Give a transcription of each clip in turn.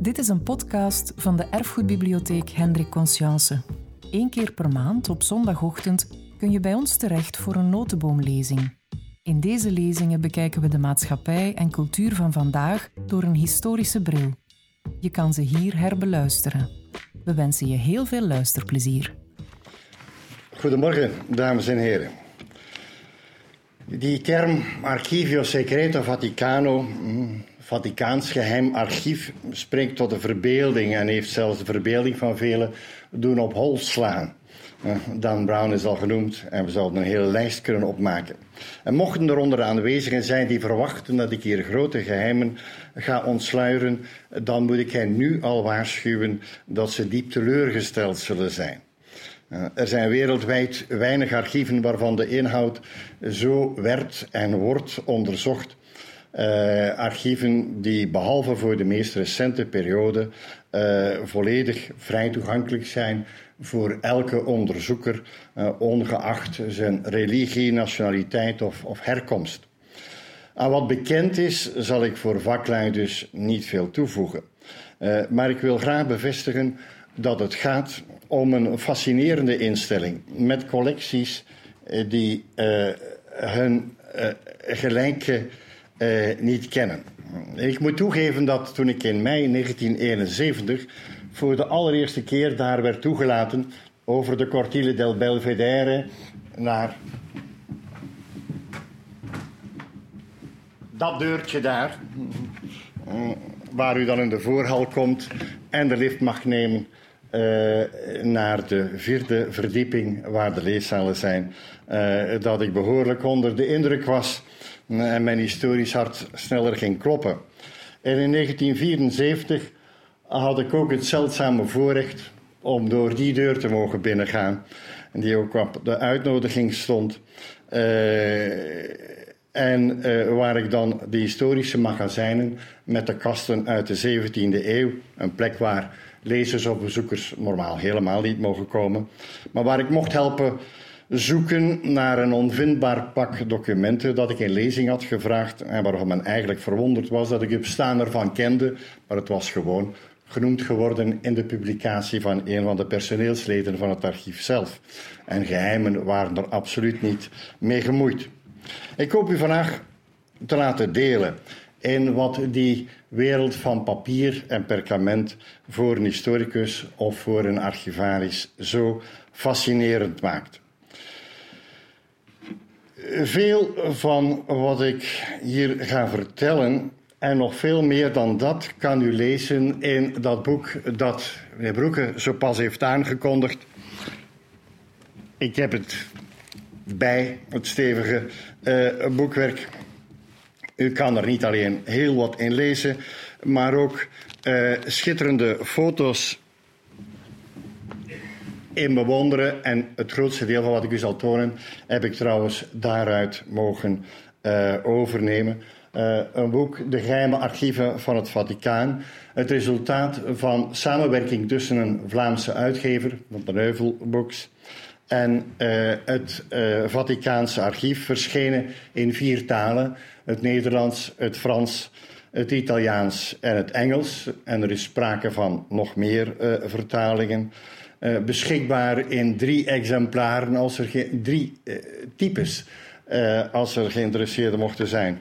Dit is een podcast van de Erfgoedbibliotheek Hendrik Conscience. Eén keer per maand op zondagochtend kun je bij ons terecht voor een notenboomlezing. In deze lezingen bekijken we de maatschappij en cultuur van vandaag door een historische bril. Je kan ze hier herbeluisteren. We wensen je heel veel luisterplezier. Goedemorgen, dames en heren. Die term Archivio Secreto Vaticano, mm, Vaticaans geheim archief, spreekt tot de verbeelding en heeft zelfs de verbeelding van velen doen op hol slaan. Eh, Dan Brown is al genoemd en we zouden een hele lijst kunnen opmaken. En mochten er onder de aanwezigen zijn die verwachten dat ik hier grote geheimen ga ontsluieren, dan moet ik hen nu al waarschuwen dat ze diep teleurgesteld zullen zijn. Uh, er zijn wereldwijd weinig archieven waarvan de inhoud zo werd en wordt onderzocht. Uh, archieven die behalve voor de meest recente periode uh, volledig vrij toegankelijk zijn voor elke onderzoeker, ongeacht zijn religie, nationaliteit of, of herkomst. Aan wat bekend is, zal ik voor vaklui dus niet veel toevoegen. maar ik wil graag bevestigen dat het gaat om een fascinerende instelling met collecties eh, die hun gelijke niet kennen. Ik moet toegeven dat toen ik in mei 1971 voor de allereerste keer daar werd toegelaten over de Cortile del Belvedere naar dat deurtje daar, waar u dan in de voorhal komt en de lift mag nemen uh, naar de vierde verdieping waar de leeszalen zijn, dat ik behoorlijk onder de indruk was en mijn historisch hart sneller ging kloppen. En in 1974 had ik ook het zeldzame voorrecht om door die deur te mogen binnengaan, die ook op de uitnodiging stond. Uh, en waar ik dan de historische magazijnen met de kasten uit de 17e eeuw, een plek waar lezers of bezoekers normaal helemaal niet mogen komen. Maar waar ik mocht helpen zoeken naar een onvindbaar pak documenten dat ik in lezing had gevraagd en waarvan men eigenlijk verwonderd was dat ik het bestaan ervan kende, maar het was gewoon genoemd geworden in de publicatie van een van de personeelsleden van het archief zelf. En geheimen waren er absoluut niet mee gemoeid. Ik hoop u vandaag te laten delen in wat die wereld van papier en perkament voor een historicus of voor een archivaris zo fascinerend maakt. Veel van wat ik hier ga vertellen en nog veel meer dan dat kan u lezen in dat boek dat meneer Broeke zo pas heeft aangekondigd. Ik heb het bij, het stevige uh, boekwerk u kan er niet alleen heel wat in lezen, maar ook uh, schitterende foto's in bewonderen. En het grootste deel van wat ik u zal tonen, heb ik trouwens daaruit mogen uh, overnemen. Uh, een boek, De geheime archieven van het Vaticaan. Het resultaat van samenwerking tussen een Vlaamse uitgever, van de Neuvel Books, en uh, het Vaticaanse archief, verschenen in vier talen het Nederlands, het Frans, het Italiaans en het Engels. En er is sprake van nog meer vertalingen. Uh, beschikbaar in drie exemplaren, als er drie uh, types, als er geïnteresseerden mochten zijn.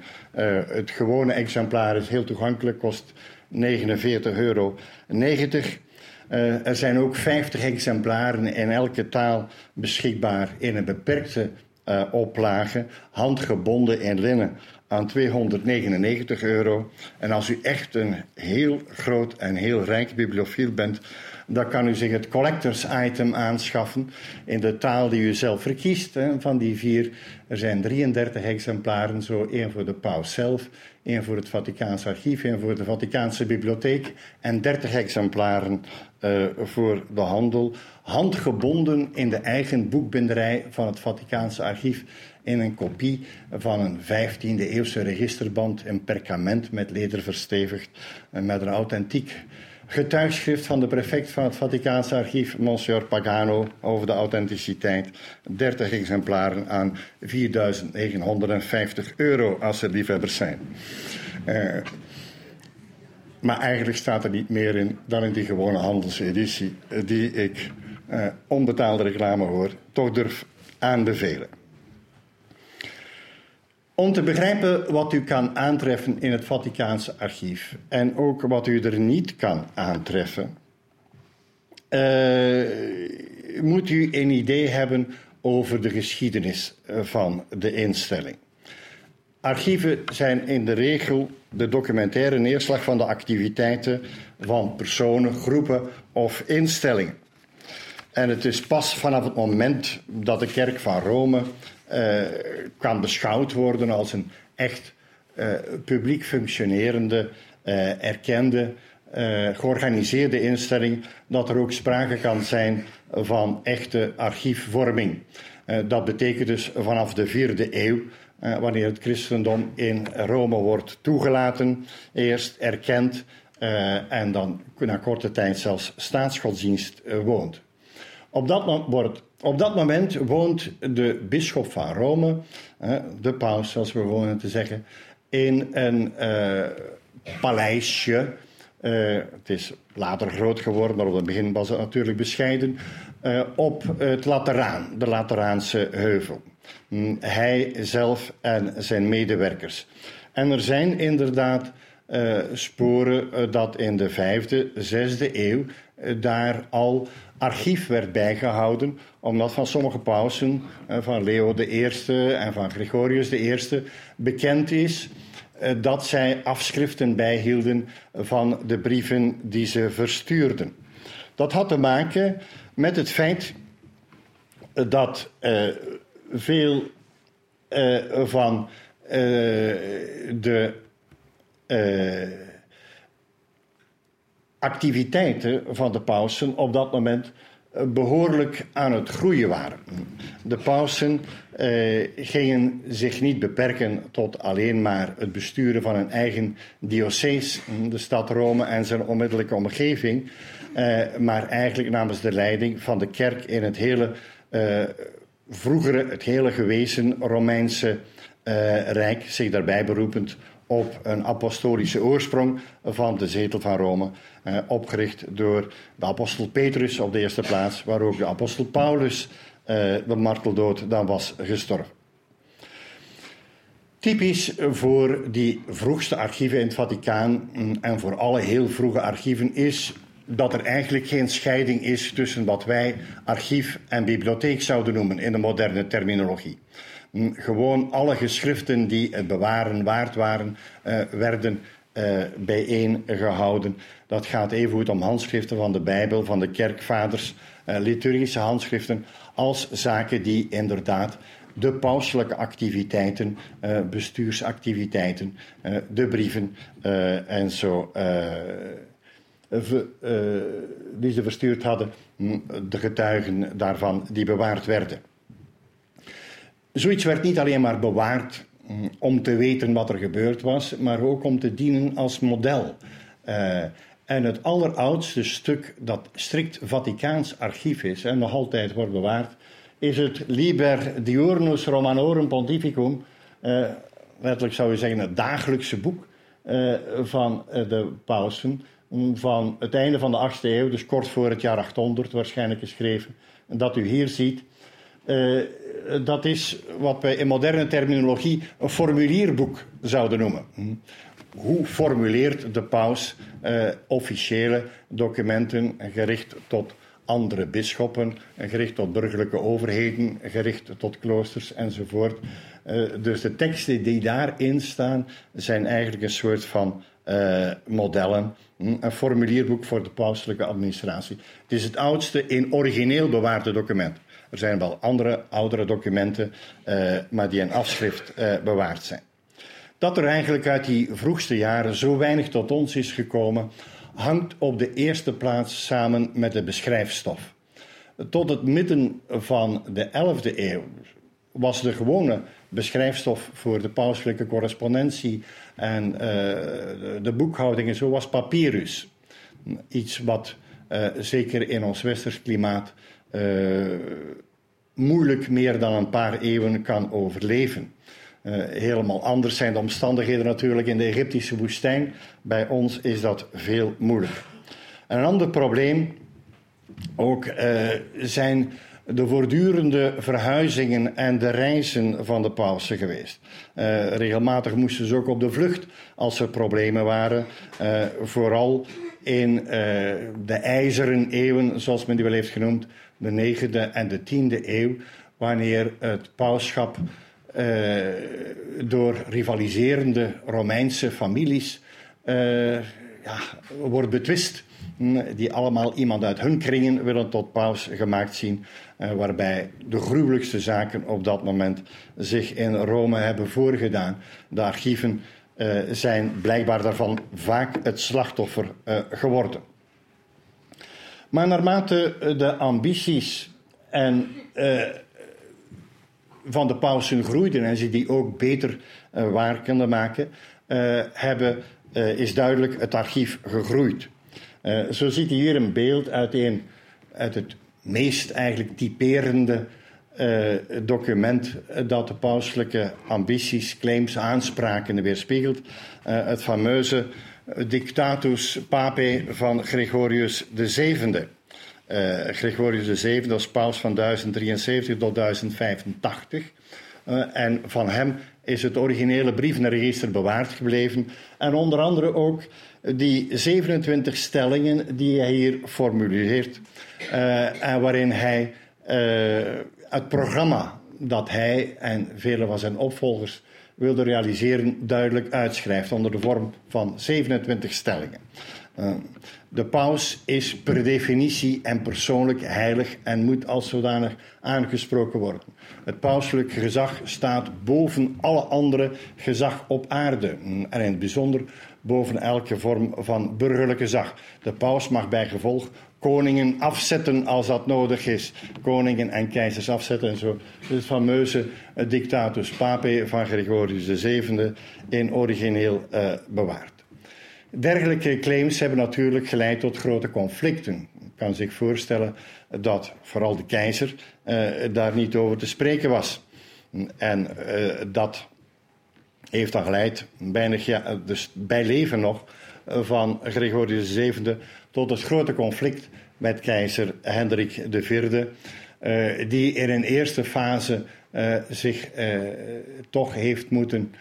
het gewone exemplaar is heel toegankelijk, kost 49,90 euro. er zijn ook 50 exemplaren in elke taal beschikbaar in een beperkte uh, oplage, handgebonden in linnen aan 299 euro. En als u echt een heel groot en heel rijk bibliofiel bent, dan kan u zich het collectors item aanschaffen in de taal die u zelf verkiest. Hè. Van die vier, er zijn 33 exemplaren, zo één voor de paus zelf, één voor het Vaticaans archief, één voor de Vaticaanse bibliotheek en 30 exemplaren uh, voor de handel, handgebonden in de eigen boekbinderij van het Vaticaanse archief in een kopie van een 15e eeuwse registerband in perkament met leder verstevigd met een authentiek getuigschrift van de prefect van het Vaticaanse archief, Monsieur Pagano, over de authenticiteit. 30 exemplaren aan 4.950 euro, als er liefhebbers zijn. Uh, Maar eigenlijk staat er niet meer in dan in die gewone handelseditie, die ik onbetaalde reclame hoor, toch durf aanbevelen. Om te begrijpen wat u kan aantreffen in het Vaticaanse archief en ook wat u er niet kan aantreffen, uh, moet u een idee hebben over de geschiedenis van de instelling. Archieven zijn in de regel de documentaire neerslag van de activiteiten van personen, groepen of instellingen. En het is pas vanaf het moment dat de kerk van Rome uh, kan beschouwd worden als een echt uh, publiek functionerende, uh, erkende, georganiseerde instelling, dat er ook sprake kan zijn van echte archiefvorming. dat betekent dus vanaf de vierde eeuw wanneer het christendom in Rome wordt toegelaten, eerst erkend en dan na korte tijd zelfs staatsgodsdienst woont. Op dat, wordt, op dat, moment woont de bisschop van Rome, de paus zoals we wonen te zeggen, in een paleisje. het is later groot geworden, maar op het begin was het natuurlijk bescheiden. op het Lateraan, de Lateraanse heuvel. Mm, hij zelf en zijn medewerkers. En er zijn inderdaad sporen dat in de vijfde, zesde eeuw daar al archief werd bijgehouden, omdat van sommige pausen, van Leo I en van Gregorius I, bekend is dat zij afschriften bijhielden van de brieven die ze verstuurden. Dat had te maken met het feit dat veel van de activiteiten van de pausen op dat moment behoorlijk aan het groeien waren. De pausen gingen zich niet beperken tot alleen maar het besturen van een eigen diocese, de stad Rome en zijn onmiddellijke omgeving, maar eigenlijk namens de leiding van de kerk in het hele vroegere, het hele gewezen Romeinse uh, rijk, zich daarbij beroepend op een apostolische oorsprong van de zetel van Rome, uh, opgericht door de apostel Petrus op de eerste plaats, waar ook de apostel Paulus uh, de marteldood dan was gestorven. Typisch voor die vroegste archieven in het Vaticaan mm, en voor alle heel vroege archieven is dat er eigenlijk geen scheiding is tussen wat wij archief en bibliotheek zouden noemen in de moderne terminologie. Gewoon alle geschriften die het bewaren waard waren, uh, werden uh, bijeengehouden. Dat gaat evengoed om handschriften van de Bijbel, van de kerkvaders, liturgische handschriften, als zaken die inderdaad de pauselijke activiteiten, bestuursactiviteiten, de brieven en zo eh, eh, die ze verstuurd hadden, de getuigen daarvan die bewaard werden. Zoiets werd niet alleen maar bewaard hm, om te weten wat er gebeurd was, maar ook om te dienen als model. Uh, en het alleroudste stuk dat strikt Vaticaans archief is en nog altijd wordt bewaard, is het Liber Diurnus Romanorum Pontificum, uh, letterlijk zou je zeggen het dagelijkse boek uh, van de pausen, van het einde van de 8e eeuw, dus kort voor het jaar 800 waarschijnlijk geschreven. En dat u hier ziet, uh, dat is wat wij in moderne terminologie een formulierboek zouden noemen. Hm. Hoe formuleert de paus uh, officiële documenten gericht tot andere bisschoppen, gericht tot burgerlijke overheden, gericht tot kloosters enzovoort. Uh, dus de teksten die daarin staan zijn eigenlijk een soort van uh, modellen. Hm, een formulierboek voor de pauselijke administratie. Het is het oudste in origineel bewaarde document. Er zijn wel andere oudere documenten, uh, maar die in afschrift uh, bewaard zijn. Dat er eigenlijk uit die vroegste jaren zo weinig tot ons is gekomen, hangt op de eerste plaats samen met de beschrijfstof. Tot het midden van de 11e eeuw was de gewone beschrijfstof voor de pauselijke correspondentie en uh, de boekhouding en zo was papyrus. Iets wat uh, zeker in ons westers klimaat uh, moeilijk meer dan een paar eeuwen kan overleven. helemaal anders zijn de omstandigheden natuurlijk in de Egyptische woestijn. Bij ons is dat veel moeilijker. Een ander probleem ook zijn de voortdurende verhuizingen en de reizen van de pausen geweest. Uh, regelmatig moesten ze ook op de vlucht als er problemen waren. Uh, vooral in uh, de ijzeren eeuwen, zoals men die wel heeft genoemd, de negende en de tiende eeuw, wanneer het pauschap door rivaliserende Romeinse families ja, wordt betwist die allemaal iemand uit hun kringen willen tot paus gemaakt zien, eh, waarbij de gruwelijkste zaken op dat moment zich in Rome hebben voorgedaan. De archieven eh, zijn blijkbaar daarvan vaak het slachtoffer eh, geworden. Maar naarmate de ambities en, van de pausen groeiden en ze die ook beter waar konden maken, hebben, is duidelijk het archief gegroeid. Uh, zo ziet hier een beeld uit, een, uit het meest eigenlijk typerende uh, document dat de pauselijke ambities, claims, aanspraken weerspiegelt. Uh, het fameuze Dictatus Papae van Gregorius VII. Gregorius VII was paus van 1073 tot 1085. en van hem is het originele brievenregister bewaard gebleven. En onder andere ook die 27 stellingen die hij hier formuleert. Uh, en waarin hij uh, het programma dat hij en vele van zijn opvolgers wilden realiseren, duidelijk uitschrijft onder de vorm van 27 stellingen. De paus is per definitie en persoonlijk heilig en moet als zodanig aangesproken worden. Het pauselijk gezag staat boven alle andere gezag op aarde en in het bijzonder boven elke vorm van burgerlijke zag. De paus mag bij gevolg koningen afzetten als dat nodig is. Koningen en keizers afzetten en zo. Het fameuze dictatus papae van Gregorius VII in origineel uh, bewaard. Dergelijke claims hebben natuurlijk geleid tot grote conflicten. Je kan zich voorstellen dat vooral de keizer uh, daar niet over te spreken was. En uh, dat heeft dan geleid, bijna, dus bij leven nog, van Gregorius VII tot het grote conflict met keizer Hendrik IV, uh, die in een eerste fase uh, zich toch heeft moeten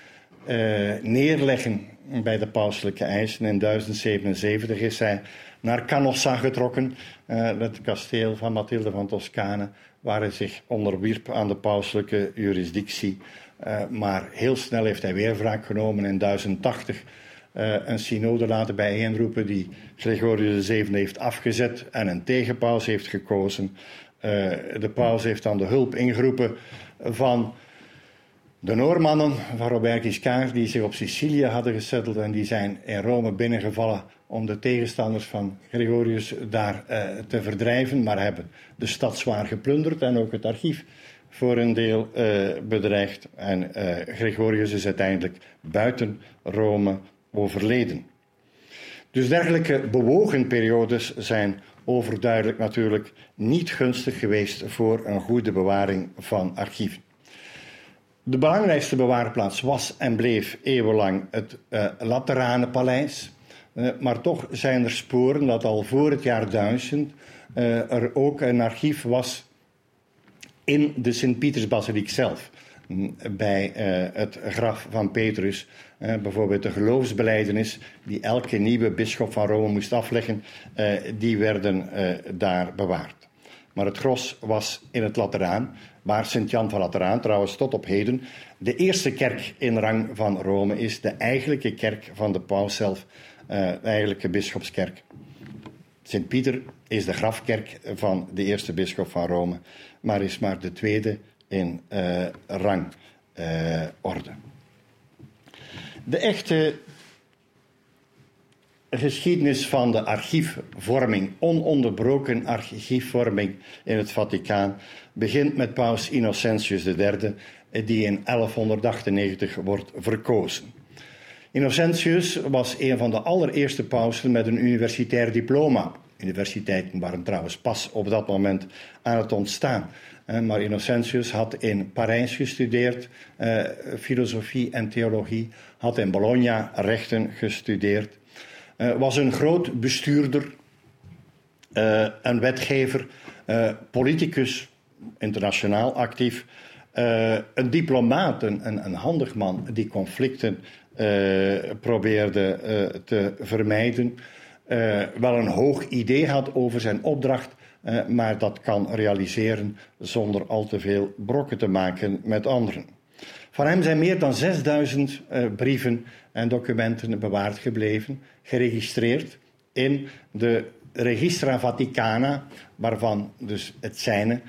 neerleggen bij de pauselijke eisen. In 1077 is hij naar Canossa getrokken, het kasteel van Mathilde van Toscane, waar hij zich onderwierp aan de pauselijke jurisdictie. Uh, maar heel snel heeft hij weer wraak genomen in 1080 uh, een synode laten bijeenroepen die Gregorius VII heeft afgezet en een tegenpaus heeft gekozen. De paus heeft dan de hulp ingeroepen van de Noormannen van Robert Guiscard, die zich op Sicilië hadden gezetteld en die zijn in Rome binnengevallen om de tegenstanders van Gregorius daar uh, te verdrijven, maar hebben de stad zwaar geplunderd en ook het archief voor een deel uh, bedreigd. En uh, Gregorius is uiteindelijk buiten Rome overleden. Dus dergelijke bewogen periodes zijn overduidelijk natuurlijk niet gunstig geweest voor een goede bewaring van archieven. De belangrijkste bewaarplaats was en bleef eeuwenlang het uh, Lateranenpaleis. Uh, maar toch zijn er sporen dat al voor het jaar 1000 uh, er ook een archief was in de Sint-Pietersbasiliek zelf. Mm, bij het graf van Petrus. Bijvoorbeeld de geloofsbeleidenis die elke nieuwe bisschop van Rome moest afleggen, die werden daar bewaard. Maar het gros was in het Lateraan, waar Sint-Jan van Lateraan trouwens tot op heden de eerste kerk in rang van Rome is, de eigenlijke kerk van de paus zelf, de eigenlijke bisschopskerk. Sint-Pieter is de grafkerk van de eerste bisschop van Rome, maar is maar de tweede in uh, rangorde. Uh, de echte geschiedenis van de archiefvorming, ononderbroken archiefvorming in het Vaticaan, begint met paus Innocentius III, die in 1198 wordt verkozen. Innocentius was een van de allereerste pausen met een universitair diploma. Universiteiten waren trouwens pas op dat moment aan het ontstaan. maar Innocentius had in Parijs gestudeerd, filosofie en theologie, had in Bologna rechten gestudeerd, was een groot bestuurder, een wetgever, politicus, internationaal actief, een diplomaat, een, een, handig man die conflicten probeerde te vermijden. wel een hoog idee had over zijn opdracht, maar dat kan realiseren zonder al te veel brokken te maken met anderen. Van hem zijn meer dan 6000 uh, brieven en documenten bewaard gebleven, geregistreerd in de Registra Vaticana, waarvan dus het zijne,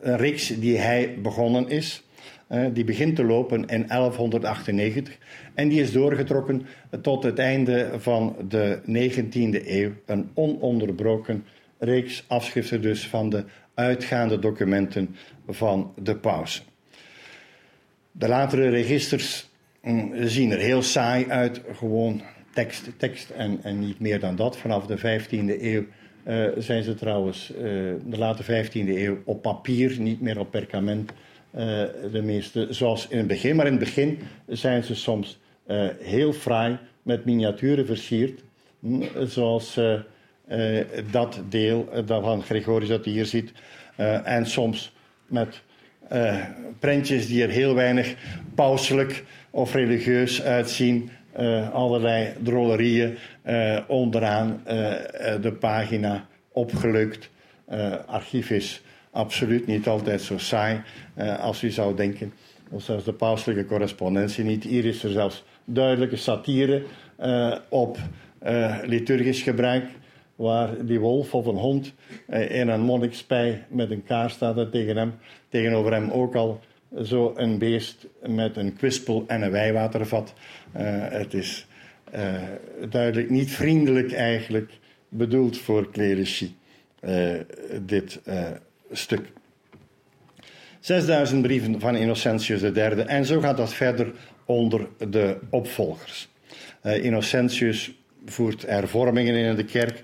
een reeks die hij begonnen is. Uh, die begint te lopen in 1198 en die is doorgetrokken tot het einde van de 19e eeuw. Een ononderbroken reeks afschriften dus van de uitgaande documenten van de paus. De latere registers mm, zien er heel saai uit, gewoon tekst, tekst en, en niet meer dan dat. Vanaf de 15e eeuw uh, zijn ze trouwens, uh, de late 15e eeuw, op papier, niet meer op perkament. Uh, de meeste, zoals in het begin. Maar in het begin zijn ze soms heel fraai met miniaturen versierd. Mm, zoals dat deel van Gregorius dat je hier ziet. En soms met prentjes die er heel weinig pauselijk of religieus uitzien. Allerlei drollerieën onderaan de pagina opgelukt. archief is absoluut niet altijd zo saai als u zou denken. Of zelfs de pauselijke correspondentie niet. Hier is er zelfs duidelijke satire op liturgisch gebruik waar die wolf of een hond eh, in een monnikspij met een kaars staat tegen hem. Tegenover hem ook al zo een beest met een kwispel en een wijwatervat. Uh, het is uh, duidelijk niet vriendelijk eigenlijk bedoeld voor clerici, uh, dit stuk. 6000 brieven van Innocentius III en zo gaat dat verder onder de opvolgers. Innocentius voert hervormingen in de kerk,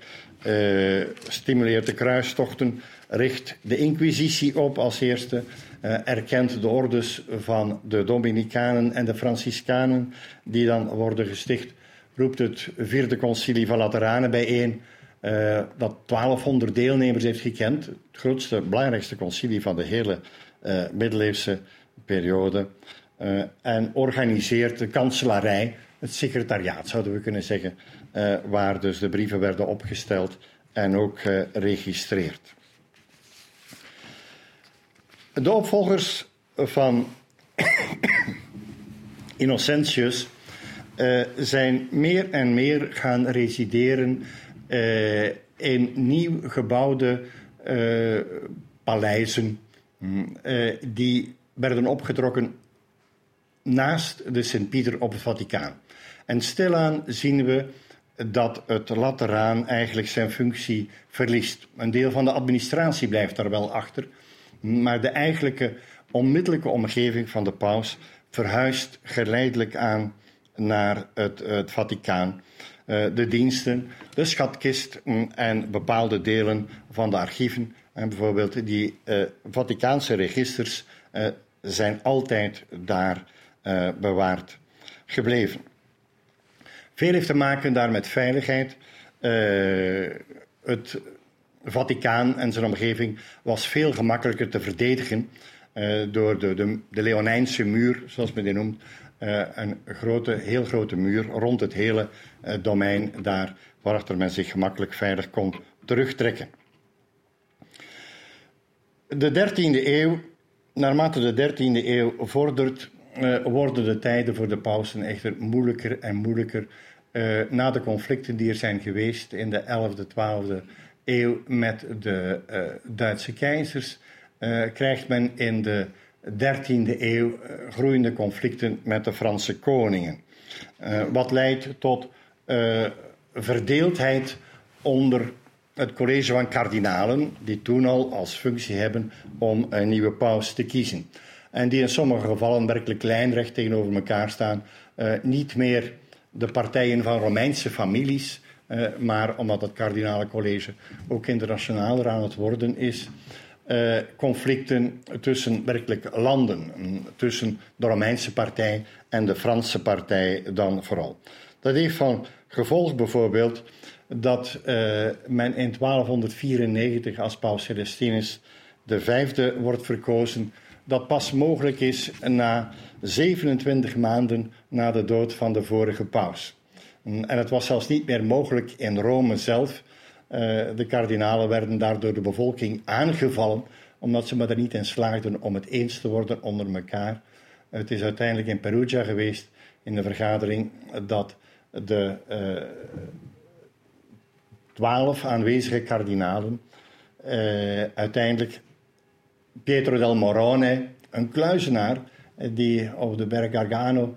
stimuleert de kruistochten, richt de inquisitie op als eerste, erkent de ordes van de Dominicanen en de Franciscanen die dan worden gesticht, roept het vierde concilie van Lateranen bijeen, uh, dat 1200 deelnemers heeft gekend, het grootste, belangrijkste concilie van de hele middeleeuwse periode, en organiseert de kanselarij, het secretariaat zouden we kunnen zeggen, uh, waar dus de brieven werden opgesteld en ook geregistreerd. De opvolgers van Innocentius uh, zijn meer en meer gaan resideren uh, in nieuw gebouwde paleizen mm, die werden opgetrokken naast de Sint-Pieter op het Vaticaan. En stilaan zien we dat het Lateraan eigenlijk zijn functie verliest. Een deel van de administratie blijft daar wel achter, maar de eigenlijke onmiddellijke omgeving van de paus verhuist geleidelijk aan naar het, het Vaticaan. Uh, de diensten, de schatkist en bepaalde delen van de archieven. En bijvoorbeeld die uh, Vaticaanse registers zijn altijd daar bewaard gebleven. Veel heeft te maken daar met veiligheid. Het Vaticaan en zijn omgeving was veel gemakkelijker te verdedigen uh, door de, de, de, Leonijnse muur, zoals men die noemt. Uh, een grote, heel grote muur rond het hele domein daar, waarachter men zich gemakkelijk veilig kon terugtrekken. De 13e eeuw, naarmate de 13e eeuw vordert, worden de tijden voor de pausen echter moeilijker en moeilijker na de conflicten die er zijn geweest in de 11e, 12e eeuw met de uh, Duitse keizers, uh, krijgt men in de 13e eeuw groeiende conflicten met de Franse koningen. wat leidt tot verdeeldheid onder het college van kardinalen, die toen al als functie hebben om een nieuwe paus te kiezen. En die in sommige gevallen werkelijk lijnrecht tegenover elkaar staan, niet meer de partijen van Romeinse families, maar omdat het kardinale college ook internationaler aan het worden is, uh, conflicten tussen werkelijk landen, tussen de Romeinse partij en de Franse partij dan vooral. Dat heeft van gevolg bijvoorbeeld dat uh, men in 1294 als paus Celestinus de vijfde wordt verkozen, dat pas mogelijk is na 27 maanden na de dood van de vorige paus. En het was zelfs niet meer mogelijk in Rome zelf. Uh, de kardinalen werden daar door de bevolking aangevallen, omdat ze maar er niet in slaagden om het eens te worden onder elkaar. Het is uiteindelijk in Perugia geweest, in de vergadering, dat de uh, twaalf aanwezige kardinalen uh, uiteindelijk Pietro del Morone, een kluizenaar die op de berg Gargano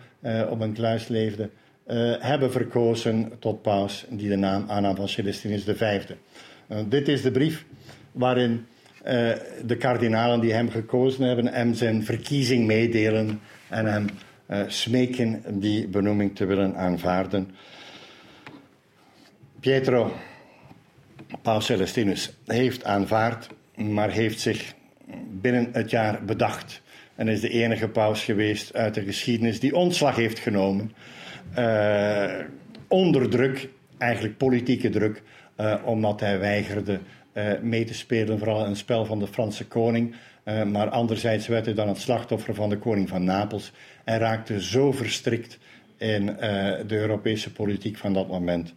op een kluis leefde, uh, hebben verkozen tot paus die de naam aannam van Celestinus V. Uh, dit is de brief waarin uh, de kardinalen die hem gekozen hebben hem zijn verkiezing meedelen en hem smeken die benoeming te willen aanvaarden. Pietro, paus Celestinus, heeft aanvaard, maar heeft zich binnen het jaar bedacht en is de enige paus geweest uit de geschiedenis die ontslag heeft genomen uh, onder druk, eigenlijk politieke druk, uh, omdat hij weigerde uh, mee te spelen, vooral het spel van de Franse koning. maar anderzijds werd hij dan het slachtoffer van de koning van Napels en raakte zo verstrikt in de Europese politiek van dat moment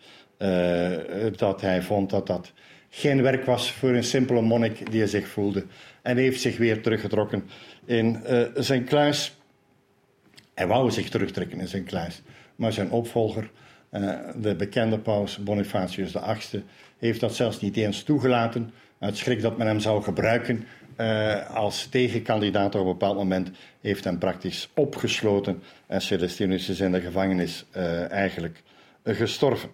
dat hij vond dat dat geen werk was voor een simpele monnik die hij zich voelde. En heeft zich weer teruggetrokken in zijn kluis. Hij wou zich terugtrekken in zijn kluis. Maar zijn opvolger, uh, de bekende paus Bonifatius VIII, heeft dat zelfs niet eens toegelaten. Het schrik dat men hem zou gebruiken uh, als tegenkandidaat op een bepaald moment, heeft hem praktisch opgesloten. En Celestinus is in de gevangenis eigenlijk gestorven.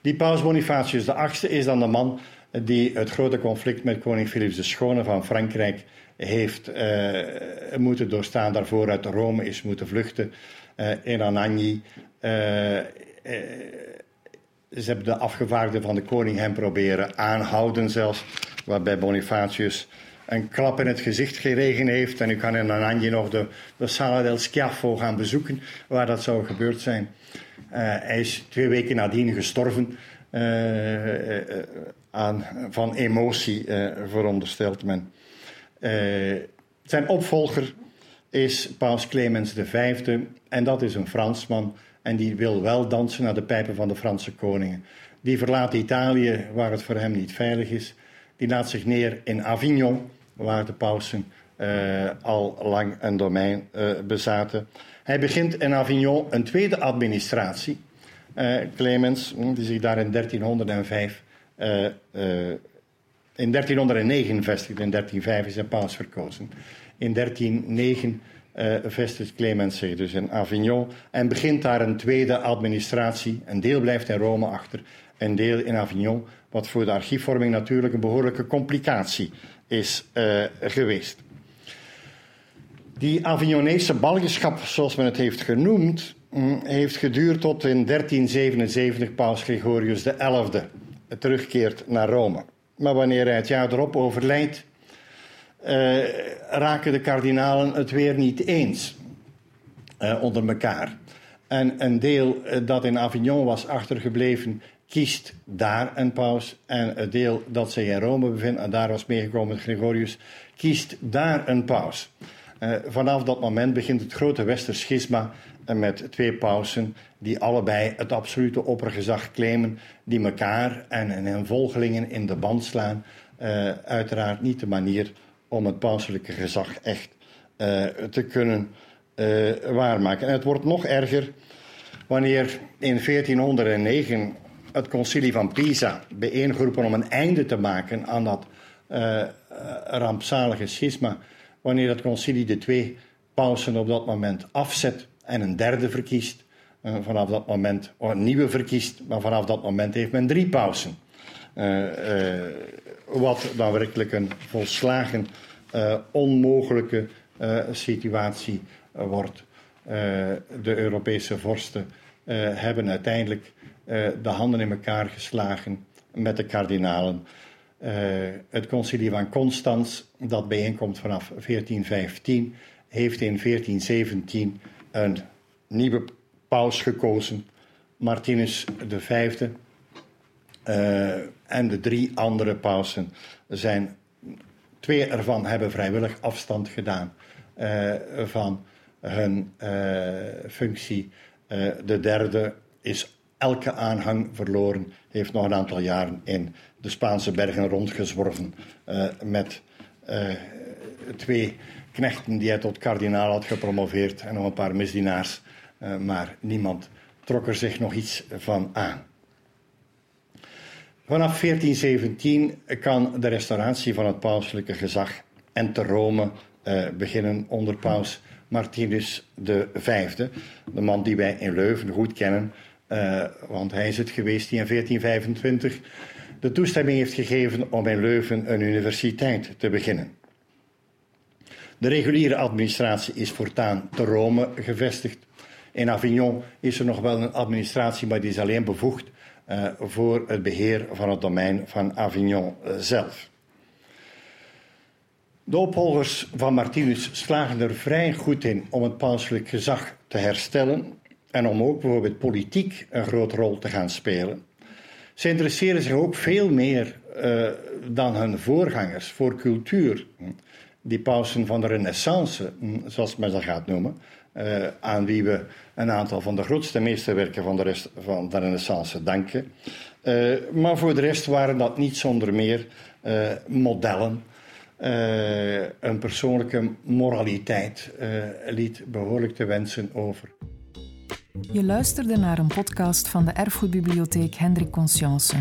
Die paus Bonifatius VIII is dan de man die het grote conflict met koning Philips de Schone van Frankrijk heeft uh, moeten doorstaan. Daarvoor uit Rome is moeten vluchten uh, in Anagni. Uh, ze hebben de afgevaardigden van de koning hem proberen aanhouden zelfs. Waarbij Bonifatius een klap in het gezicht geregen heeft. En u kan in Anagni nog de, de Sala del Schiaffo gaan bezoeken, waar dat zou gebeurd zijn. Hij is twee weken nadien gestorven aan, van emotie, veronderstelt men. zijn opvolger is Paus Clemens V. En dat is een Fransman. En die wil wel dansen naar de pijpen van de Franse koningen. Die verlaat Italië, waar het voor hem niet veilig is. Die laat zich neer in Avignon, waar de pausen uh, al lang een domein bezaten. Hij begint in Avignon een tweede administratie. Uh, Clemens, hm, die zich daar in 1305 in 1309 vestigde. In 1305 is hij paus verkozen. In 1309 uh, vestigt Clemens zich dus in Avignon en begint daar een tweede administratie. Een deel blijft in Rome achter, een deel in Avignon, wat voor de archiefvorming natuurlijk een behoorlijke complicatie is geweest. Die Avignonese balgenschap, zoals men het heeft genoemd, mm, heeft geduurd tot in 1377 paus Gregorius XI terugkeert naar Rome. Maar wanneer hij het jaar erop overlijdt, uh, raken de kardinalen het weer niet eens uh, onder elkaar. En een deel uh, dat in Avignon was achtergebleven, kiest daar een paus. En het deel dat zich in Rome bevindt, en daar was meegekomen Gregorius, kiest daar een paus. vanaf dat moment begint het grote Westerschisma met twee pausen die allebei het absolute oppergezag claimen, die elkaar en, hun volgelingen in de band slaan. uiteraard niet de manier om het pauselijke gezag echt uh, te kunnen uh, waarmaken. En het wordt nog erger wanneer in 1409 het concilie van Pisa bijeengeroepen om een einde te maken aan dat rampzalige schisma, wanneer het concilie de twee pausen op dat moment afzet en een derde verkiest, vanaf dat moment een nieuwe verkiest, maar vanaf dat moment heeft men drie pausen. wat dan werkelijk een volslagen onmogelijke situatie wordt. de Europese vorsten hebben uiteindelijk de handen in elkaar geslagen met de kardinalen. het concilie van Constans, dat bijeenkomt vanaf 1415, heeft in 1417 een nieuwe paus gekozen, Martinus V. Uh, en de drie andere pausen zijn, twee ervan hebben vrijwillig afstand gedaan uh, van hun uh, functie. de derde is elke aanhang verloren, heeft nog een aantal jaren in de Spaanse bergen rondgezworven met twee knechten die hij tot kardinaal had gepromoveerd en nog een paar misdienaars. Uh, maar niemand trok er zich nog iets van aan. Vanaf 1417 kan de restauratie van het pauselijke gezag en te Rome uh, beginnen onder paus Martinus V, de man die wij in Leuven goed kennen, uh, want hij is het geweest die in 1425 de toestemming heeft gegeven om in Leuven een universiteit te beginnen. De reguliere administratie is voortaan te Rome gevestigd. In Avignon is er nog wel een administratie, maar die is alleen bevoegd uh, voor het beheer van het domein van Avignon uh, zelf. De opvolgers van Martinus slagen er vrij goed in om het pauselijk gezag te herstellen en om ook bijvoorbeeld politiek een grote rol te gaan spelen. Ze interesseren zich ook veel meer uh, dan hun voorgangers voor cultuur die pausen van de renaissance, hm, zoals men dat gaat noemen, uh, aan wie we een aantal van de grootste meesterwerken van de, rest, van de renaissance danken. Uh, maar voor de rest waren dat niet zonder meer uh, modellen. een persoonlijke moraliteit liet behoorlijk te wensen over. Je luisterde naar een podcast van de Erfgoedbibliotheek Hendrik Conscience.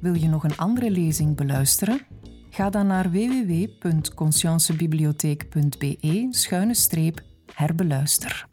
Wil je nog een andere lezing beluisteren? Ga dan naar www.consciencebibliotheek.be-herbeluister.